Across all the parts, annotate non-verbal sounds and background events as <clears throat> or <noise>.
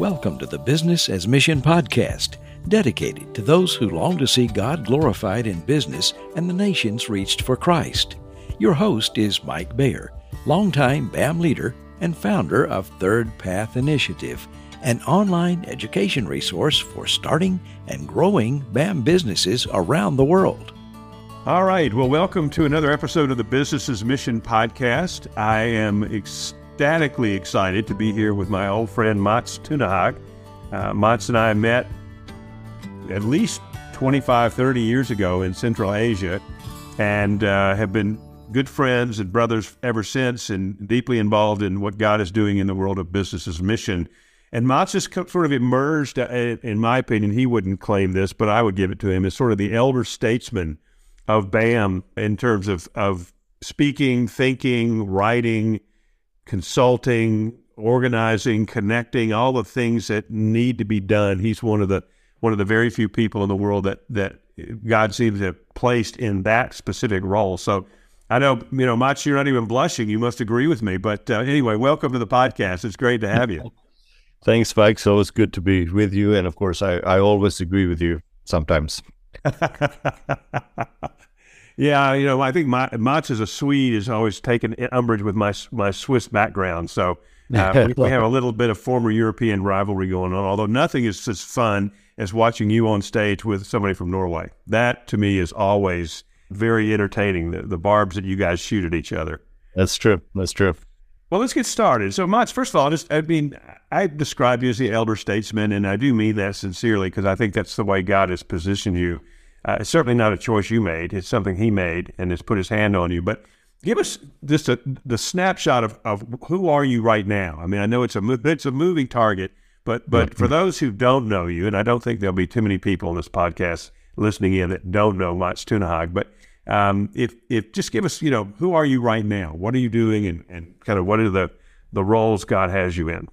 Welcome to the Business as Mission podcast, dedicated to those who long to see God glorified in business and the nations reached for Christ. Your host is Mike Baer, longtime BAM leader and founder of Third Path Initiative, an online education resource for starting and growing BAM businesses around the world. All right. Well, welcome to another episode of the Business as Mission podcast. I am ecstatically excited to be here with my old friend Mats Tunehag. Uh, Mats and I met at least 25, 30 years ago in Central Asia and uh, have been good friends and brothers ever since and deeply involved in what God is doing in the world of business as mission. And Mats has sort of emerged, uh, in my opinion, he wouldn't claim this, but I would give it to him, as sort of the elder statesman of BAM in terms of, of speaking, thinking, writing, consulting, organizing, connecting, all the things that need to be done. He's one of the one of the very few people in the world that that God seems to have placed in that specific role. So I know, you know, Mats, you're not even blushing. You must agree with me. But uh, anyway, welcome to the podcast. It's great to have you. Thanks, Mike. It's always good to be with you. And of course, I, I always agree with you sometimes. <laughs> yeah, you know, I think Mats as a Swede has always taken umbrage with my my Swiss background. So <laughs> uh, we, we, have a little bit of former European rivalry going on, although nothing is as fun as watching you on stage with somebody from Norway. That to me is always very entertaining, the, the barbs that you guys shoot at each other. That's true. That's true. Well, let's get started. So, Mats, first of all, just I mean, I describe you as the elder statesman, and I do mean that sincerely because I think that's the way God has positioned you. Uh, it's certainly not a choice you made; it's something He made and has put His hand on you. But give us just a, the snapshot of, of who are you right now. I mean, I know it's a it's a moving target, but but for those who don't know you, and I don't think there'll be too many people on this podcast listening in that don't know Mats Tunehag, but um, if if just give us, you know, who are you right now? What are you doing, and, and kind of what are the the roles God has you in?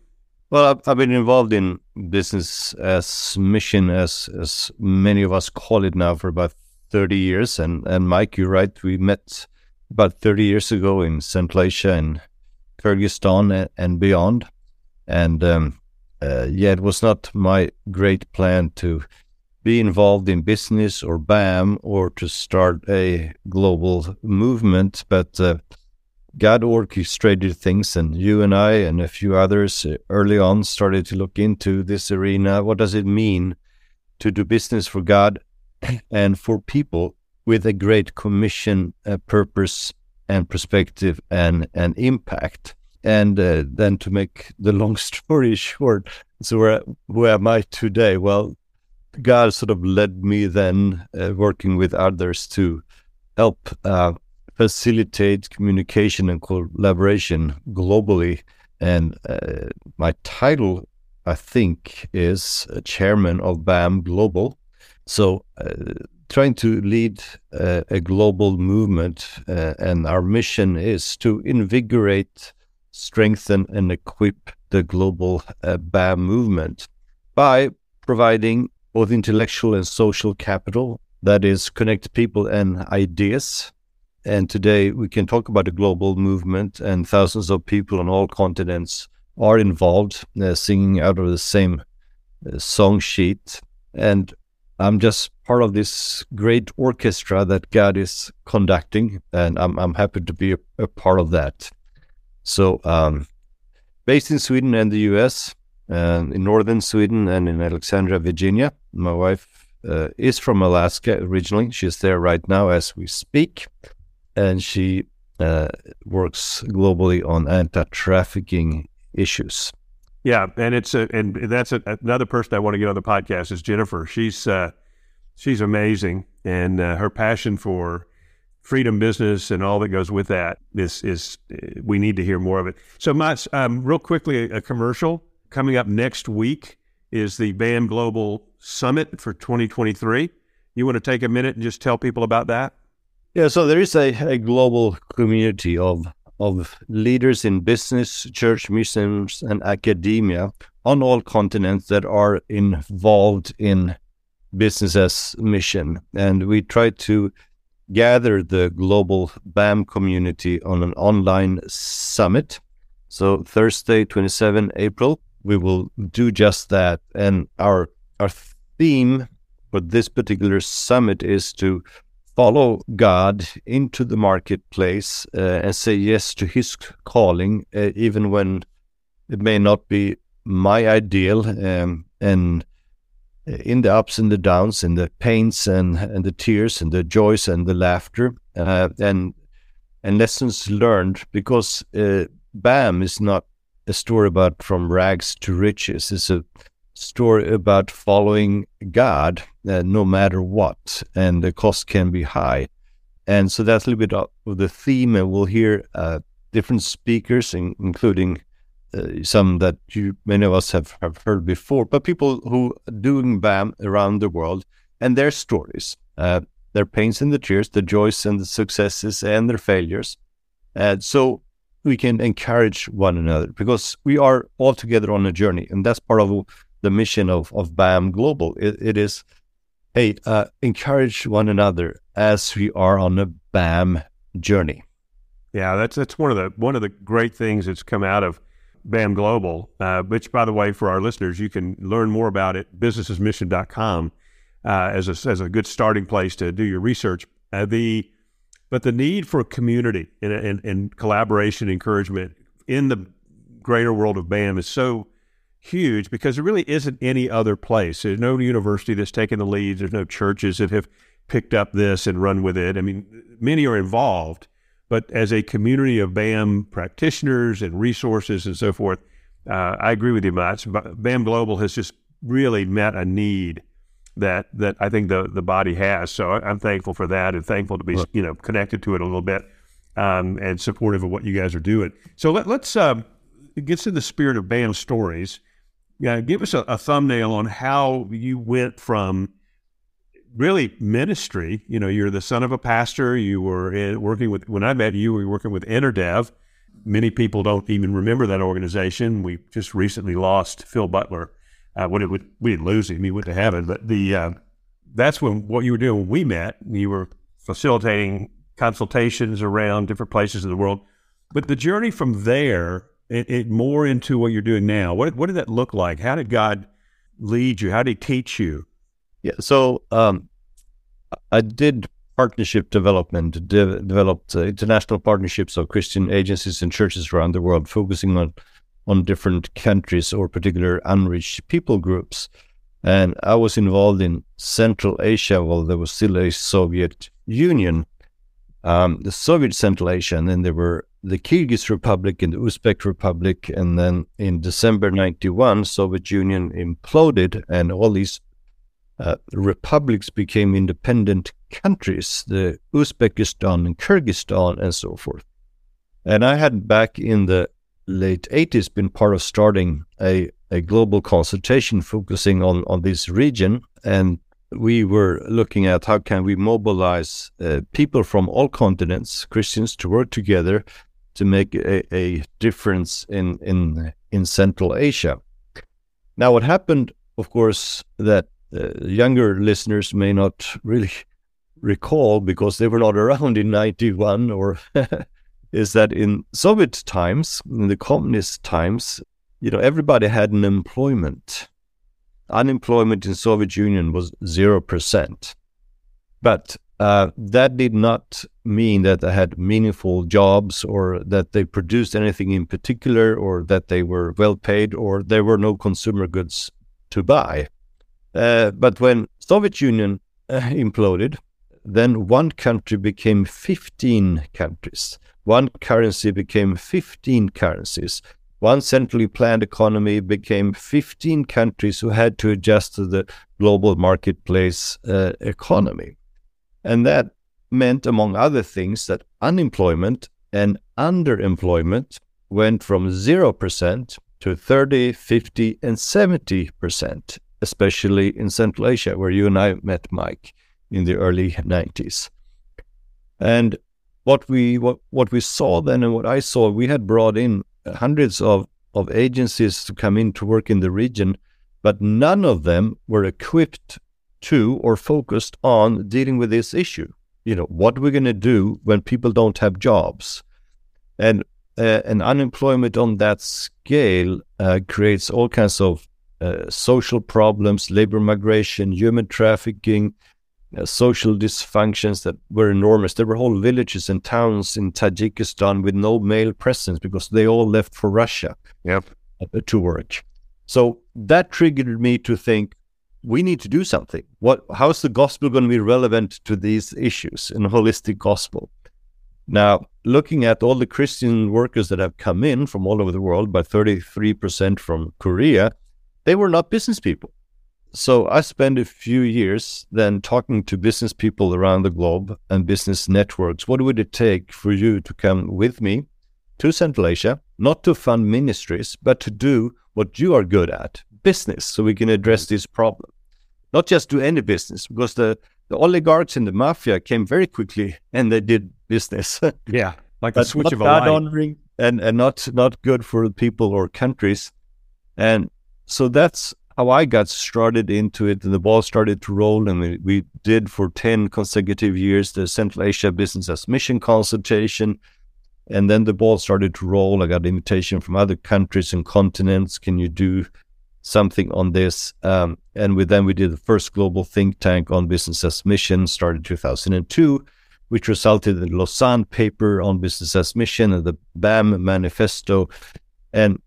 Well, I've, I've been involved in business as mission, as as many of us call it now, for about thirty years. And and Mike, you're right. We met about thirty years ago in Central Asia and Kyrgyzstan and, beyond. And um, uh, yeah, it was not my great plan to be involved in business or BAM or to start a global movement, but uh, God orchestrated things, and you and I and a few others early on started to look into this arena. What does it mean to do business for God <clears throat> and for people with a great commission, a purpose, and perspective and, and impact? And uh, then to make the long <laughs> story short, so where, where am I today? Well, God sort of led me then uh, working with others to help uh, facilitate communication and collaboration globally. And uh, my title, I think, is chairman of BAM Global. So, uh, trying to lead uh, a global movement, uh, and our mission is to invigorate, strengthen, and equip the global BAM movement by providing both intellectual and social capital that is connect people and ideas. And today we can talk about a global movement, and thousands of people on all continents are involved, uh, singing out of the same uh, song sheet. And I'm just part of this great orchestra that God is conducting, and I'm, I'm happy to be a, a part of that. So, um, based in Sweden and the US, uh, in northern Sweden and in Alexandria, Virginia. My wife uh, is from Alaska originally. She's there right now as we speak, and she uh, works globally on anti-trafficking issues. Yeah, and it's a, and that's a, another person I want to get on the podcast is Jennifer. She's uh, she's amazing, and uh, her passion for freedom business and all that goes with that is is we need to hear more of it. So, Mats, um, real quickly, a, commercial Coming up next week is the BAM Global Summit for 2023. You want to take a minute and just tell people about that? Yeah, so there is a, a global community of of leaders in business, church, missions, and academia on all continents that are involved in business as mission. And we try to gather the global BAM community on an online summit. So Thursday, 27 April, we will do just that. And our our theme for this particular summit is to follow God into the marketplace uh, and say yes to His calling, uh, even when it may not be my ideal. Um, and in the ups and the downs, in the pains and and the tears, and the joys and the laughter, uh, and and lessons learned, because uh, BAM is not a story about from rags to riches. It's a story about following God uh, no matter what, and the cost can be high. And so that's a little bit of the theme, and we'll hear uh, different speakers, in, including uh, some that you, many of us have, have heard before, but people who are doing BAM around the world and their stories, uh, their pains and the tears, the joys and the successes and their failures. And so we can encourage one another because we are all together on a journey. And that's part of the mission of, of BAM Global. it, it is, hey, uh, encourage one another as we are on a BAM journey. Yeah, that's that's one of the one of the great things that's come out of BAM Global, uh, which, by the way, for our listeners, you can learn more about it businessasmission.com uh, as a as a good starting place to do your research. Uh, the but the need for community and, and, and collaboration, encouragement in the greater world of BAM is so huge because there really isn't any other place. There's no university that's taken the lead. There's no churches that have picked up this and run with it. I mean, many are involved, but as a community of BAM practitioners and resources and so forth, uh, I agree with you, Matt. BAM Global has just really met a need that that I think the the body has. So I'm thankful for that and thankful to be you know connected to it a little bit um, and supportive of what you guys are doing. So let, us um, get to the spirit of BAM stories. Yeah, give us a, a thumbnail on how you went from really ministry. You know, you're the son of a pastor. You were in, working with, when I met you, we were working with Interdev. Many people don't even remember that organization. We just recently lost Phil Butler. Uh, when it would, we didn't lose him, he went to heaven. But the uh, that's when what you were doing when we met. You were facilitating consultations around different places in the world. But the journey from there, it, it more into what you're doing now. What what did that look like? How did God lead you? How did He teach you? Yeah. So um, I did partnership development, de- developed uh, international partnerships of Christian agencies and churches around the world, focusing on on different countries or particular unreached people groups. And I was involved in Central Asia while there was still a Soviet Union. Um, the Soviet Central Asia, and then there were the Kyrgyz Republic and the Uzbek Republic, and then in December '91, Soviet Union imploded, and all these uh, republics became independent countries, the Uzbekistan and Kyrgyzstan and so forth. And I had back in the late 80s been part of starting a, a global consultation focusing on, on this region. And we were looking at how can we mobilize uh, people from all continents, Christians, to work together to make a, a difference in, in, in Central Asia. Now, what happened, of course, that uh, younger listeners may not really recall because they were not around in 91 or <laughs> is that in Soviet times, in the communist times, you know, everybody had an employment. Unemployment in Soviet Union was 0%. But uh, that did not mean that they had meaningful jobs or that they produced anything in particular or that they were well paid or there were no consumer goods to buy. Uh, but when Soviet Union uh, imploded, then one country became 15 countries. One currency became 15 currencies. One centrally planned economy became 15 countries who had to adjust to the global marketplace uh, economy. And that meant, among other things, that unemployment and underemployment went from 0% to 30, 50, and 70% especially in Central Asia, where you and I met Mike in the early 90s. And what we what, what we saw then and what I saw, we had brought in hundreds of, of agencies to come in to work in the region, but none of them were equipped to or focused on dealing with this issue. You know, what we're going to do when people don't have jobs. And uh, and unemployment on that scale uh, creates all kinds of uh, social problems, labor migration, human trafficking, uh, social dysfunctions that were enormous. There were whole villages and towns in Tajikistan with no male presence because they all left for Russia yep. Uh, to work. So that triggered me to think we need to do something. What? How's the gospel going to be relevant to these issues in a holistic gospel? Now, looking at all the Christian workers that have come in from all over the world, by 33% from Korea, they were not business people. So I spent a few years then talking to business people around the globe and business networks. What would it take for you to come with me to Central Asia, not to fund ministries, but to do what you are good at, business, so we can address this problem? Not just do any business, because the, the oligarchs and the mafia came very quickly and they did business. <laughs> yeah, like a switch of a light. honoring and and not not good for people or countries. And so that's how I got started into it, and the ball started to roll. And we, we did for ten consecutive years the Central Asia Business as Mission consultation. And then the ball started to roll. I got invitation from other countries and continents. Can you do something on this? Um, and with them, we did the first global think tank on business as mission, started 2002 which resulted in the Lausanne paper on business as mission and the BAM manifesto. And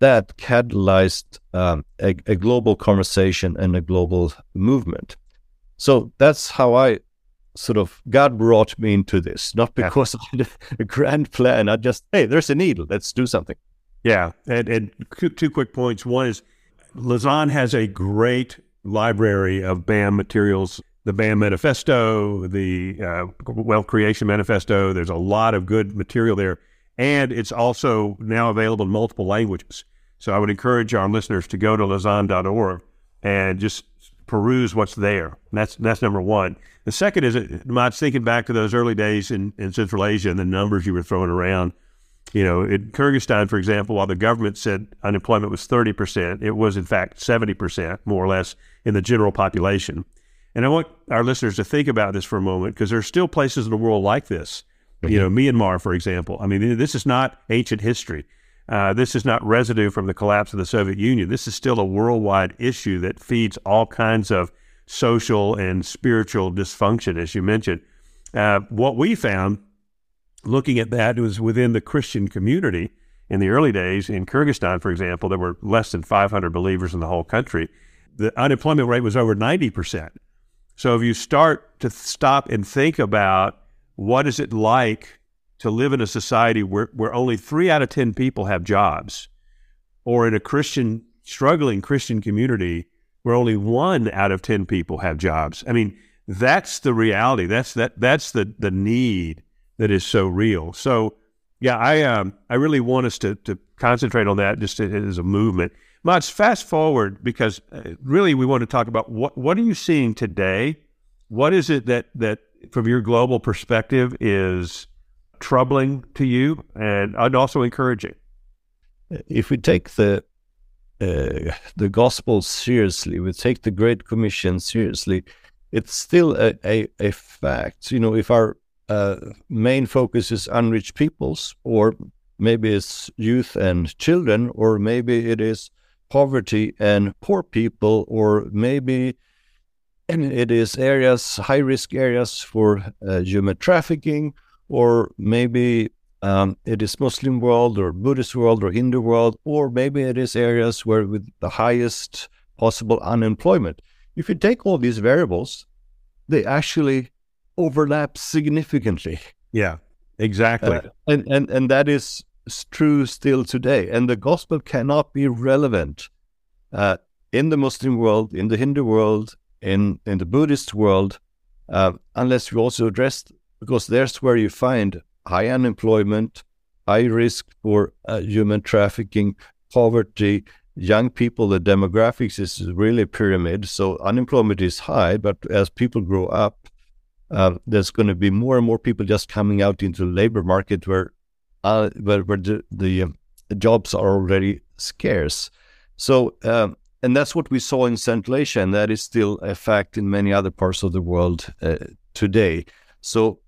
that catalyzed um, a, a, global conversation and a global movement. So that's how I sort of God brought me into this, not because <laughs> yeah. of a grand plan. I just, hey, there's a needle, let's do something. Yeah. And, and two quick points. One is Lausanne has a great library of BAM materials the BAM Manifesto, the uh, Wealth Creation Manifesto. There's a lot of good material there. And it's also now available in multiple languages. So I would encourage our listeners to go to lausanne.org and just peruse what's there. That's that's number one. The second is, Mats, thinking back to those early days in, in Central Asia and the numbers you were throwing around. You know, in Kyrgyzstan, for example, while the government said unemployment was 30%, it was in fact 70%, more or less, in the general population. And I want our listeners to think about this for a moment because there are still places in the world like this. Mm-hmm. You know, Myanmar, for example. I mean, this is not ancient history. Uh, this is not residue from the collapse of the Soviet Union. This is still a worldwide issue that feeds all kinds of social and spiritual dysfunction, as you mentioned. Uh, what we found looking at that it was within the Christian community in the early days in Kyrgyzstan, for example, there were less than 500 believers in the whole country. The unemployment rate was over 90 percent. So if you start to stop and think about what is it like to live in a society where, where only three out of 10 people have jobs, or in a Christian, struggling Christian community where only one out of 10 people have jobs. I mean, that's the reality. That's that that's the the need that is so real. So yeah, I um I really want us to to concentrate on that just as a movement. Mats, fast forward because uh, really we want to talk about what what are you seeing today? What is it that that from your global perspective is troubling to you and, and also encouraging? If we take the uh, the gospel seriously, we take the Great Commission seriously, it's still a, a, a fact. You know, if our uh, main focus is unreached peoples, or maybe it's youth and children, or maybe it is poverty and poor people, or maybe it is areas, high risk areas for uh, human trafficking, or maybe um, it is Muslim world or Buddhist world or Hindu world, or maybe it is areas where with the highest possible unemployment. If you take all these variables, they actually overlap significantly. Yeah, exactly. Uh, and, and, and that is true still today. And the gospel cannot be relevant uh, in the Muslim world, in the Hindu world, in, in the Buddhist world, uh, unless we also address, because there's where you find high unemployment, high risk for uh, human trafficking, poverty, young people, the demographics is really a pyramid. So unemployment is high, but as people grow up, uh, there's going to be more and more people just coming out into the labor market where uh, where, where the, the, um, jobs are already scarce. So, um, and that's what we saw in Central Asia, and that is still a fact in many other parts of the world uh, today. So,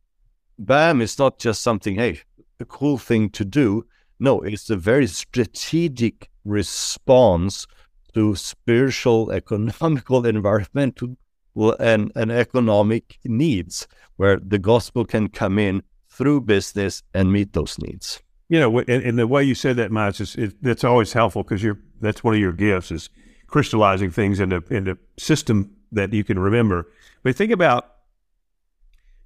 BAM is not just something, hey, a cool thing to do, No, it's a very strategic response to spiritual, economical, <laughs> environmental, and, and economic needs, where the gospel can come in through business and meet those needs. You know, and, and the way you said that, Miles, is it, that's always helpful because you're that's one of your gifts is crystallizing things into into system that you can remember. But think about,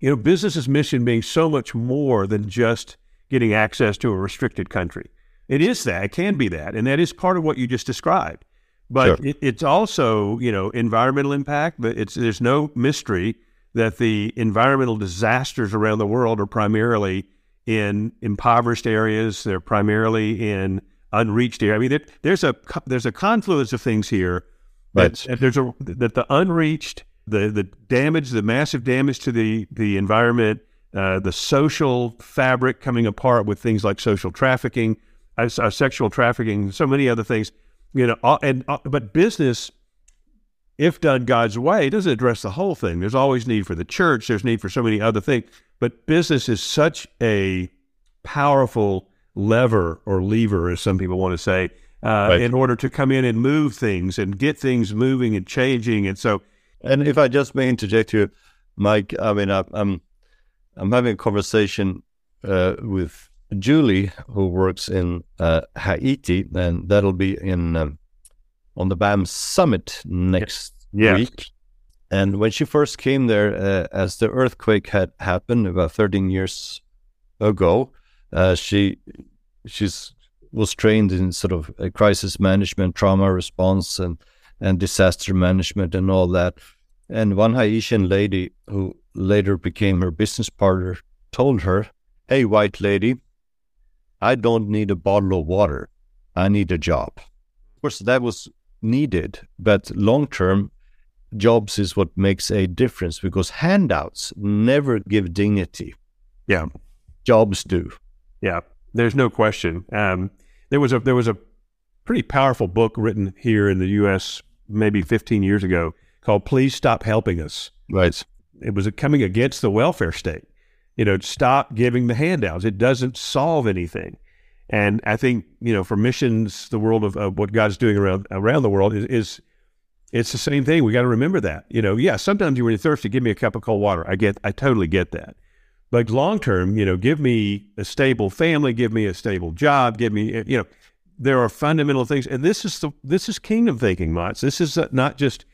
you know, business as mission being so much more than just getting access to a restricted country. It is that, it can be that, and that is part of what you just described. But sure. it, it's also, you know, environmental impact. But it's there's no mystery that the environmental disasters around the world are primarily in impoverished areas. They're primarily in unreached areas. I mean, there, there's a there's a confluence of things here. Right. There's a that the unreached, the the damage, the massive damage to the the environment, uh, the social fabric coming apart with things like social trafficking, uh, uh sexual trafficking, so many other things. You know, and uh, but business if done God's way, doesn't address the whole thing. There's always need for the church. There's need for so many other things. But business is such a powerful lever or lever, as some people want to say, uh, right. in order to come in and move things and get things moving and changing. And so, and if I just may interject here, Mike, I mean, I, I'm I'm having a conversation uh, with Julie, who works in uh, Haiti, and that'll be in um, on the BAM summit next week. And when she first came there, uh, as the earthquake had happened about 13 years ago, uh, she she's was trained in sort of crisis management, trauma response, and and disaster management, and all that. And one Haitian lady who later became her business partner told her, "Hey, white lady, I don't need a bottle of water. I need a job." Of course, that was needed. But long term, jobs is what makes a difference because handouts never give dignity. Yeah. Jobs do. Yeah. There's no question. Um, there was a there was a pretty powerful book written here in the U.S. maybe 15 years ago called "Please Stop Helping Us." Right. It was coming against the welfare state. You know, stop giving the handouts. It doesn't solve anything. And I think you know, for missions, the world of, of what God's doing around around the world is, is it's the same thing. We got to remember that. You know, yeah, sometimes you're thirsty, give me a cup of cold water. I get, I totally get that. But long term, you know, give me a stable family, give me a stable job, give me, eh, you know, there are fundamental things, and this is the this is kingdom thinking, Mats. This is not just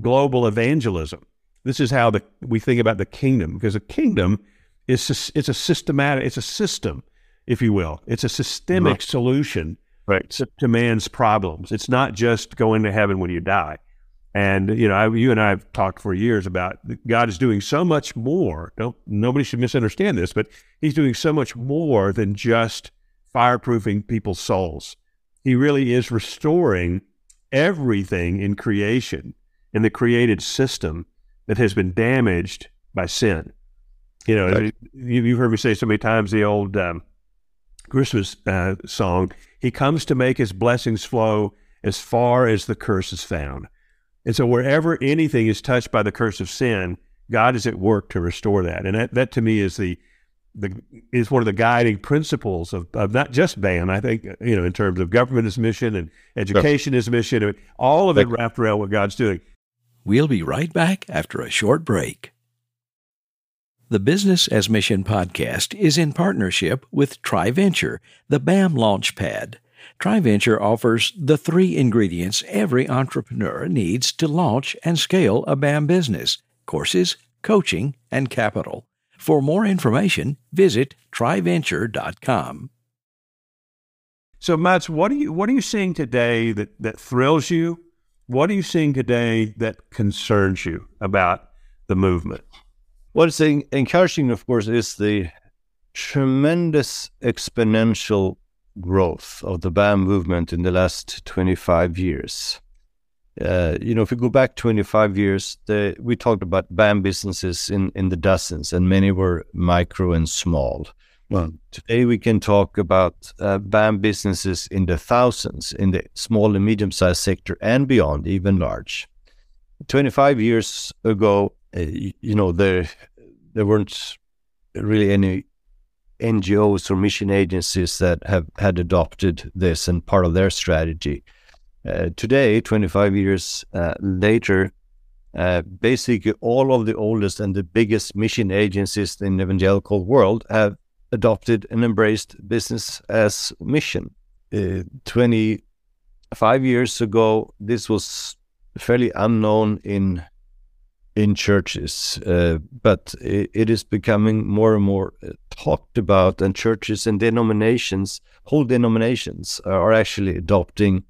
global evangelism. This is how the we think about the kingdom because a kingdom is it's a systematic, it's a system if you will. It's a systemic right. solution right. to, to, man's problems. It's not just going to heaven when you die. And you know, I, you and I have talked for years about God is doing so much more. Don't nobody should misunderstand this, but He's doing so much more than just fireproofing people's souls. He really is restoring everything in creation, in the created system that has been damaged by sin. You know, right. you, have heard me say so many times the old um, Christmas uh, song, he comes to make his blessings flow as far as the curse is found. And so wherever anything is touched by the curse of sin, God is at work to restore that. And that, that to me is the the is one of the guiding principles of, of not just BAM. I think you know in terms of government as mission and education as mission, all of it wrapped around what God's doing. We'll be right back after a short break. The Business as Mission podcast is in partnership with TriVenture, the BAM Launchpad. TriVenture offers the three ingredients every entrepreneur needs to launch and scale a BAM business courses, coaching, and capital. For more information, visit triventure.com. So, Mats, what are you what are you seeing today that, that thrills you? What are you seeing today that concerns you about the movement? What's encouraging, of course, is the tremendous exponential growth of the BAM movement in the last 25 years. Uh, you know, if we go back 25 years, the, we talked about BAM businesses in, in the dozens, and many were micro and small. Well, today we can talk about uh, BAM businesses in the thousands, in the small and medium sized sector and beyond, even large. 25 years ago, uh, you know, there there weren't really any NGOs or mission agencies that have had adopted this and part of their strategy. Uh, today, 25 years uh, later, uh, basically all of the oldest and the biggest mission agencies in the evangelical world have adopted and embraced business as mission. Uh, 25 years ago, this was fairly unknown in in churches, uh, but it, it is becoming more and more uh, talked about, and churches and denominations, whole denominations, are actually adopting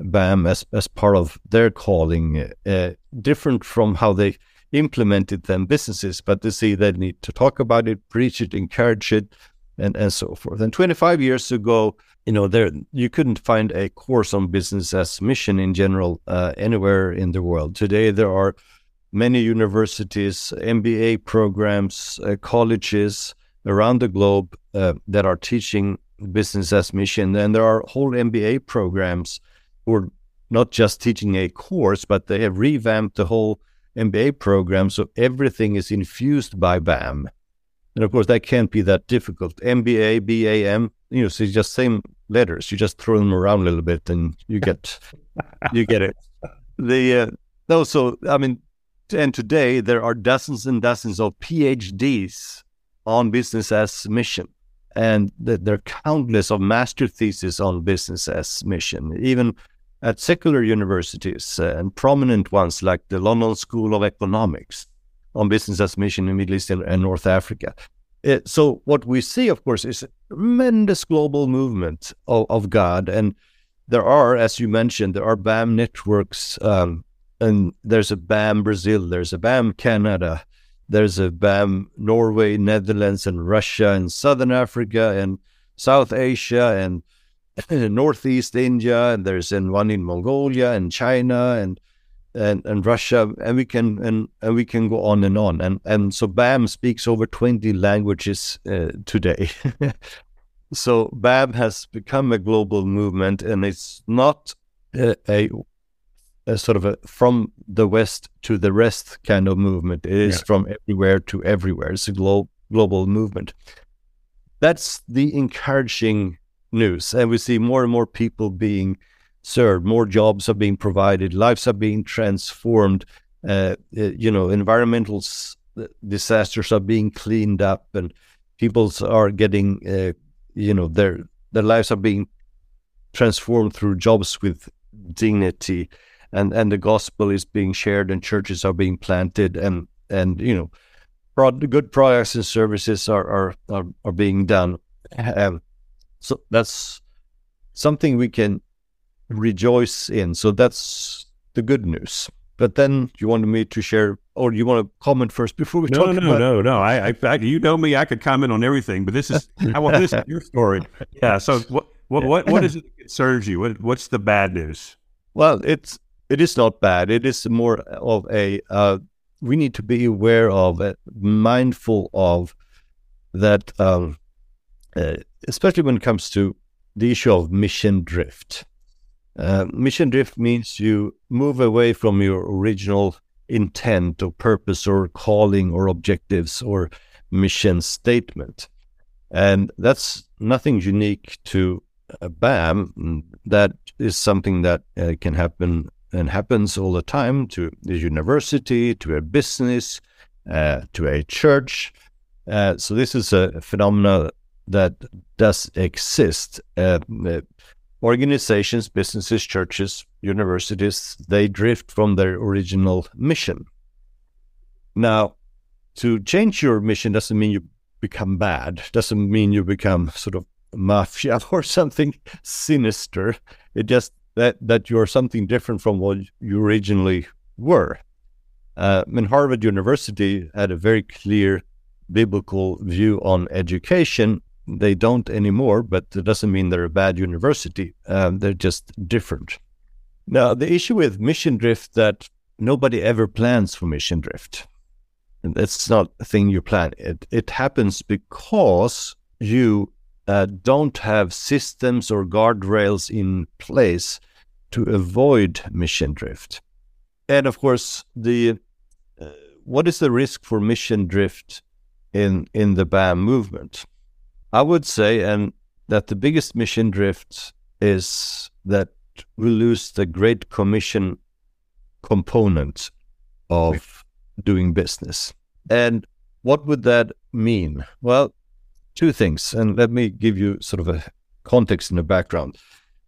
BAM as as part of their calling, uh, different from how they implemented them businesses, but they see they need to talk about it, preach it, encourage it, and and so forth. And 25 years ago, you know, there you couldn't find a course on business as mission in general uh, anywhere in the world. Today, there are many universities, MBA programs, uh, colleges around the globe uh, that are teaching business as mission, and there are whole MBA programs who are not just teaching a course, but they have revamped the whole MBA program so everything is infused by BAM. And of course, that can't be that difficult. MBA, BAM, you know, so it's just same letters. You just throw them around a little bit, and you get you get it. The uh, no, so I mean, and today there are dozens and dozens of PhDs on business as mission, and there are countless of master theses on business as mission. Even at secular universities uh, and prominent ones like the London School of Economics on business as mission in Middle East and North Africa. Uh, so what we see, of course, is a tremendous global movement of, of God, and there are, as you mentioned, there are BAM networks, um, and there's a BAM Brazil, there's a BAM Canada, there's a BAM Norway, Netherlands, and Russia, and Southern Africa, and South Asia, and <clears throat> Northeast India, and there's in one in Mongolia and China and and, and Russia, and we can and, and we can go on and on. And and so BAM speaks over twenty languages uh, today. <laughs> so BAM has become a global movement, and it's not a, a, a, sort of a from the west to the rest kind of movement. It is yeah. from everywhere to everywhere. It's a glo- global movement. That's the encouraging news. And we see more and more people being served, more jobs are being provided, lives are being transformed. Uh, uh you know, environmental s- disasters are being cleaned up, and people are getting, uh, you know, their their lives are being transformed through jobs with dignity, and and the gospel is being shared, and churches are being planted, and and you know, good products and services are are are, are being done. Um, so that's something we can rejoice in. So that's the good news. But then you wanted me to share, or you want to comment first before we no, talk no, about? No, no, no, I, I, you know me. I could comment on everything, but this is <laughs> I want this is your story. Yeah. So what, what, what, what is it that concerns you? What, what's the bad news? Well, it's it is not bad. It is more of a uh, we need to be aware of, mindful of that um, uh, especially when it comes to the issue of mission drift. Uh, mission drift means you move away from your original intent or purpose or calling or objectives or mission statement. And that's nothing unique to uh, BAM. That is something that uh, can happen and happens all the time to the university, to a business, uh, to a church. Uh, so this is a phenomenon that does exist. Uh, organizations, businesses, churches, universities, they drift from their original mission. Now, to change your mission doesn't mean you become bad, doesn't mean you become sort of mafia <laughs> or something sinister. It just that that you're something different from what you originally were. Uh, I mean, Harvard University had a very clear biblical view on education, they don't anymore, but it doesn't mean they're a bad university. Um, they're just different. Now, the issue with mission drift that nobody ever plans for mission drift. That's not a thing you plan. It it happens because you uh, don't have systems or guardrails in place to avoid mission drift. And of course, the uh, what is the risk for mission drift in in the BAM movement? I would say, and that the biggest mission drift is that we lose the Great Commission component of doing business. And what would that mean? Well, two things. And let me give you sort of a context and a background.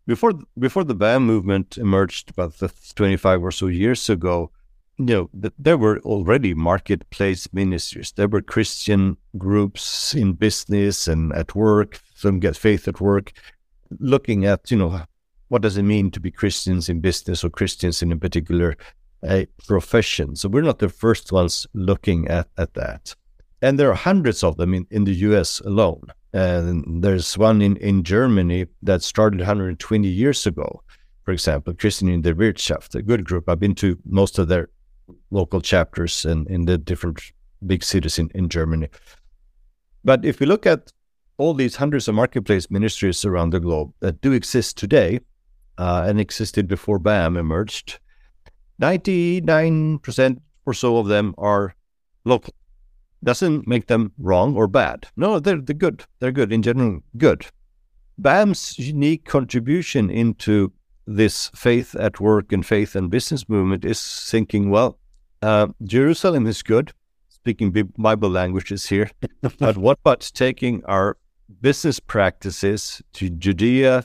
Before before the BAM movement emerged about 25 or so years ago, you know, there were already marketplace ministries. There were Christian groups in business and at work, some get faith at work, looking at, you know, what does it mean to be Christians in business or Christians in a particular profession. So we're not the first ones looking at, at that. And there are hundreds of them in, in the US alone. And there's one in, in Germany that started 120 years ago, for example, Christen in der Wirtschaft, a good group. I've been to most of their local chapters in, in the different big cities in, in Germany. But if we look at all these hundreds of marketplace ministries around the globe that do exist today uh, and existed before BAM emerged, 99% or so of them are local. Doesn't make them wrong or bad. No, they're, they're good. They're good in general, good. BAM's unique contribution into this faith at work and faith and business movement is thinking, well, uh, Jerusalem is good, speaking Bible languages here, <laughs> but what about taking our business practices to Judea,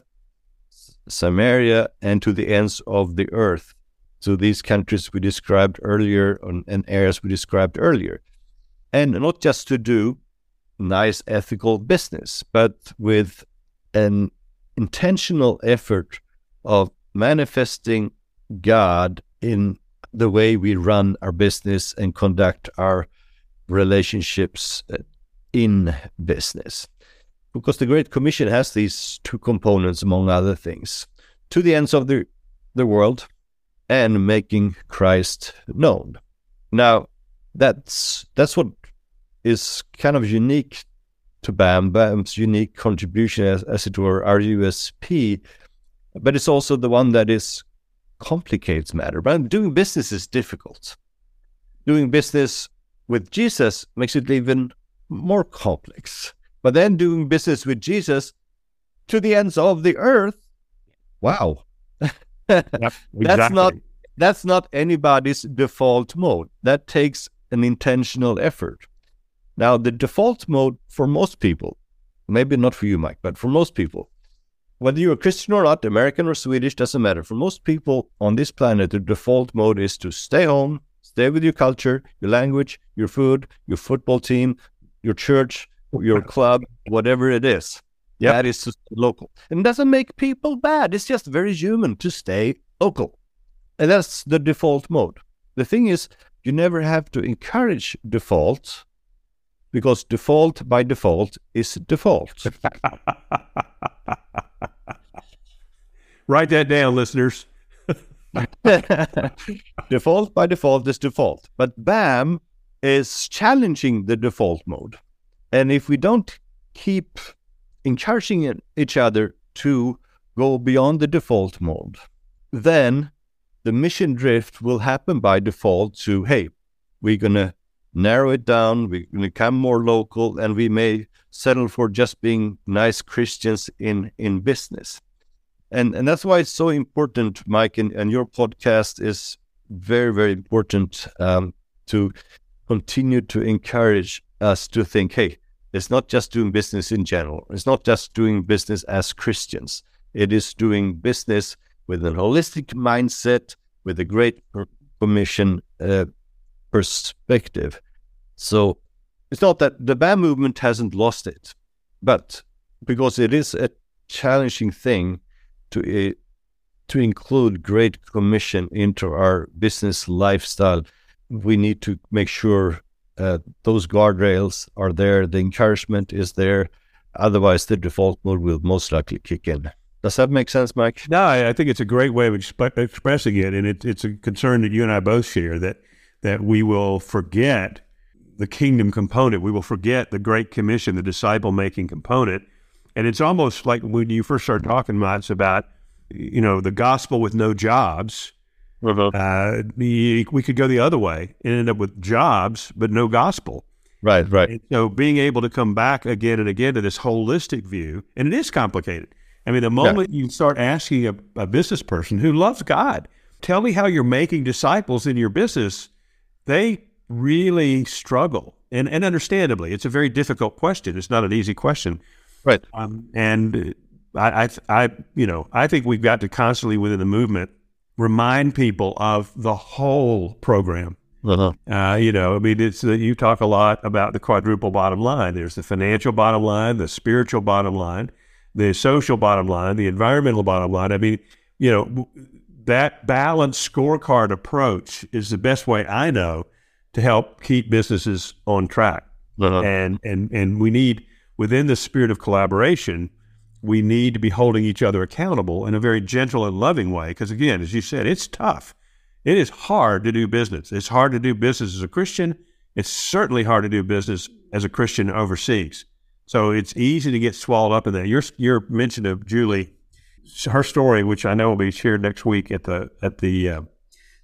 Samaria, and to the ends of the earth? To these countries we described earlier and areas we described earlier. And not just to do nice ethical business, but with an intentional effort of manifesting God in the way we run our business and conduct our relationships in business. Because the Great Commission has these two components, among other things, to the ends of the, the world and making Christ known. Now, that's that's what is kind of unique to BAM, BAM's unique contribution, as, as it were, our USP, but it's also the one that is complicates matter. But doing business is difficult. Doing business with Jesus makes it even more complex. But then doing business with Jesus to the ends of the earth, wow. <laughs> yep, exactly. That's not that's not anybody's default mode. That takes an intentional effort. Now, the default mode for most people, maybe not for you, Mike, but for most people, whether you're a Christian or not, American or Swedish, doesn't matter. For most people on this planet, the default mode is to stay home, stay with your culture, your language, your food, your football team, your church, your club, whatever it is. Yep. That is local. And doesn't make people bad. It's just very human to stay local. And that's the default mode. The thing is, you never have to encourage default because default by default is default. <laughs> Write that down, listeners. <laughs> default by default is default. But BAM is challenging the default mode. And if we don't keep encouraging each other to go beyond the default mode, then the mission drift will happen by default to, hey, we're going to narrow it down, we become more local, and we may settle for just being nice Christians in, in business. And, and that's why it's so important, Mike, and, and your podcast is very, very important um, to continue to encourage us to think, hey, it's not just doing business in general. It's not just doing business as Christians. It is doing business with a holistic mindset, with a great commission uh, perspective. So it's not that the BAM movement hasn't lost it, but because it is a challenging thing to uh, to include Great Commission into our business lifestyle, we need to make sure uh, those guardrails are there, the encouragement is there. Otherwise, the default mode will most likely kick in. Does that make sense, Mike? No, I think it's a great way of exp- expressing it, and it, it's a concern that you and I both share that that we will forget the kingdom component. We will forget the Great Commission, the disciple making component. And it's almost like when you first start talking, Mats, about, you know, the gospel with no jobs. Uh, we could go the other way and end up with jobs, but no gospel. Right, right. And so being able to come back again and again to this holistic view, and it is complicated. I mean, the moment yeah. you start asking a, a business person who loves God, tell me how you're making disciples in your business, they really struggle. And, and understandably, it's a very difficult question. It's not an easy question. Right. Um, and I, I, I, you know, I think we've got to constantly within the movement remind people of the whole program. Uh-huh. Uh, you know, I mean, it's uh, you talk a lot about the quadruple bottom line. There's the financial bottom line, the spiritual bottom line, the social bottom line, the environmental bottom line. I mean, you know, that balanced scorecard approach is the best way I know to help keep businesses on track. Uh-huh. And and and we need within the spirit of collaboration we need to be holding each other accountable in a very gentle and loving way. Because again, as you said, it's tough. It is hard to do business. It's hard to do business as a Christian. It's certainly hard to do business as a Christian overseas. So it's easy to get swallowed up in that. Your your mention of Julie, her story, which I know will be shared next week at the at the uh,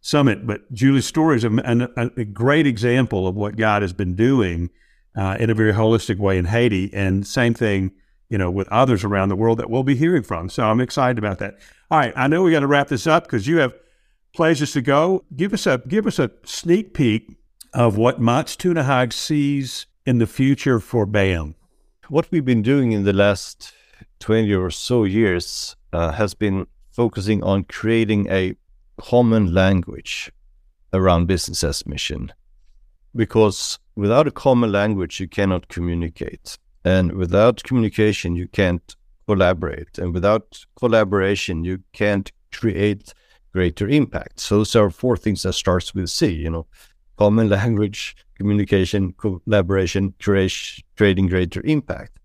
summit, but Julie's story is a, a, a, great example of what God has been doing uh, in a very holistic way in Haiti. And same thing you know, with others around the world that we'll be hearing from. So I'm excited about that. All right, I know we got to wrap this up because you have places to go. Give us a give us a sneak peek of what Mats Tunehag sees in the future for BAM. What we've been doing in the last 20 or so years uh, has been focusing on creating a common language around business as mission. Because without a common language, you cannot communicate. And without communication, you can't collaborate. And without collaboration, you can't create greater impact. So those are four things that starts with C, you know, common <laughs> language, communication, collaboration, creation, creating greater impact.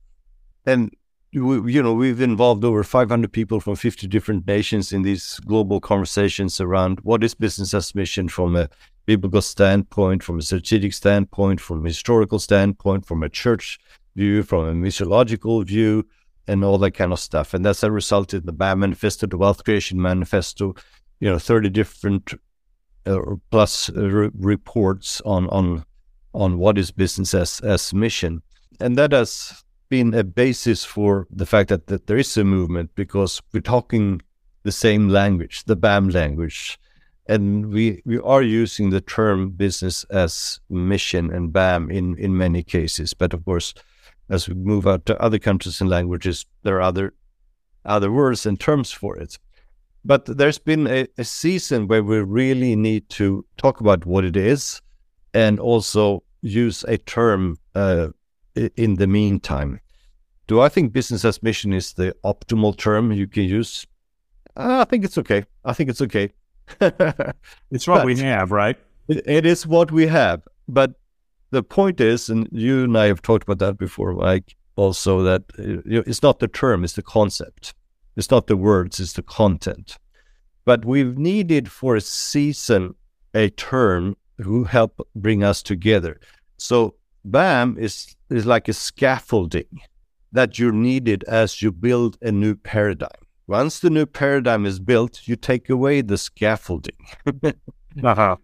And we, you know, we've involved over 500 people from 50 different nations in these global conversations around what is business as mission from a biblical standpoint, from a strategic standpoint, from a historical standpoint, from a church view, from a missiological view, and all that kind of stuff. And that's a result in the BAM Manifesto, the Wealth Creation Manifesto, you know, 30 different uh, plus uh, re- reports on, on, on what is business as, as mission. And that has been a basis for the fact that, that there is a movement because we're talking the same language, the BAM language. And we, we are using the term business as mission and BAM in, in many cases. But of course, as we move out to other countries and languages, there are other other words and terms for it. But there's been a, a season where we really need to talk about what it is and also use a term uh, in the meantime. Do I think business as mission is the optimal term you can use? Uh, I think it's okay. I think it's okay. <laughs> it's what but we have, right? It, is what we have. But the point is, and you and I have talked about that before, Mike, also that uh, it's not the term, it's the concept. It's not the words, it's the content. But we've needed for a season a term who help bring us together. So BAM is is like a scaffolding that you're needed as you build a new paradigm. Once the new paradigm is built, you take away the scaffolding. <laughs> uh-huh.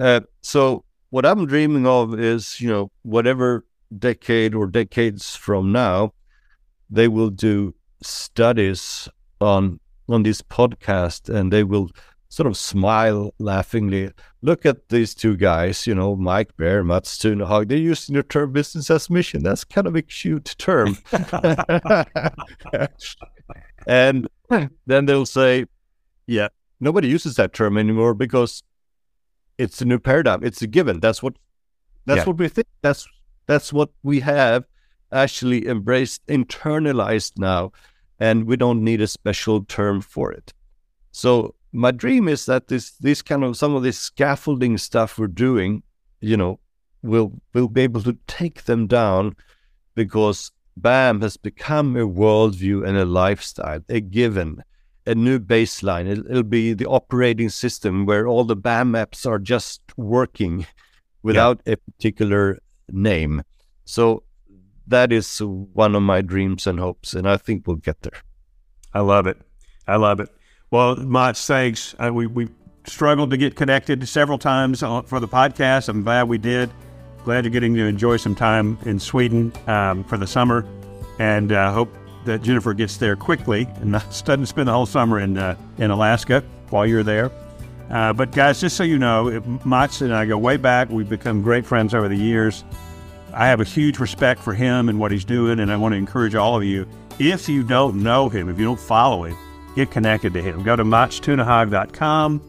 uh, so what I'm dreaming of is, you know, whatever decade or decades from now, they will do studies on on this podcast and they will sort of smile laughingly. Look at these two guys, you know, Mike Baer, Mats Tunehag. They're using the term business as mission. That's kind of a cute term. <laughs> and then they'll say, yeah, nobody uses that term anymore because it's a new paradigm. It's a given. That's what that's yeah. what we think. That's that's what we have actually embraced, internalized now, and we don't need a special term for it. So my dream is that this this kind of some of this scaffolding stuff we're doing, you know, we'll we'll be able to take them down because BAM has become a worldview and a lifestyle, a given a new baseline. It'll, it'll, be the operating system where all the BAM apps are just working without yeah. a particular name. So that is one of my dreams and hopes, and I think we'll get there. I love it. I love it. Well, Mats, thanks. Uh, we, we struggled to get connected several times for the podcast. I'm glad we did. glad you're getting to enjoy some time in Sweden um, for the summer, and uh, hope that Jennifer gets there quickly and <laughs> doesn't spend the whole summer in uh, in Alaska while you're there. Uh, but guys, just so you know, Mats and I go way back. We've become great friends over the years. I have a huge respect for him and what he's doing, and I want to encourage all of you. If you don't know him, if you don't follow him, get connected to him. Go to matstunehag.com,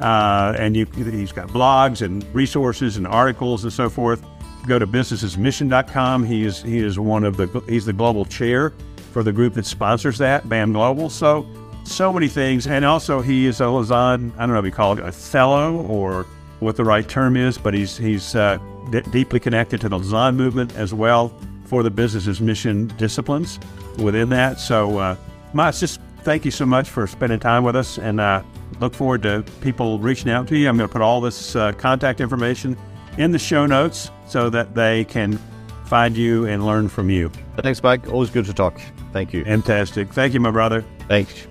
uh, and you, he's got blogs and resources and articles and so forth. Go to businessasmission.com. He is he is one of the he's the global chair for the group that sponsors that, BAM Global. So so many things, and also he is a Lausanne. I don't know if you call it a fellow or what the right term is, but he's he's uh, d- deeply connected to the Lausanne movement as well for the business as mission disciplines within that. So, uh, Mats, just thank you so much for spending time with us, and uh, look forward to people reaching out to you. I'm going to put all this uh, contact information in the show notes so that they can find you and learn from you. Thanks, Mike. Always good to talk. Thank you. Fantastic. Thank you, my brother. Thanks.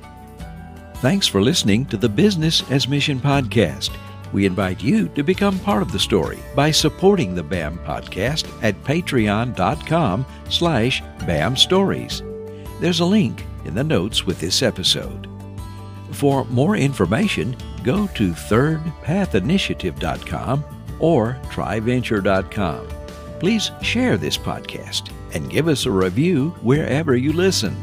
Thanks for listening to the Business as Mission podcast. We invite you to become part of the story by supporting the BAM podcast at patreon.com slash BAM Stories. There's a link in the notes with this episode. For more information, go to thirdpathinitiative.com or tryventure.com. Please share this podcast and give us a review wherever you listen.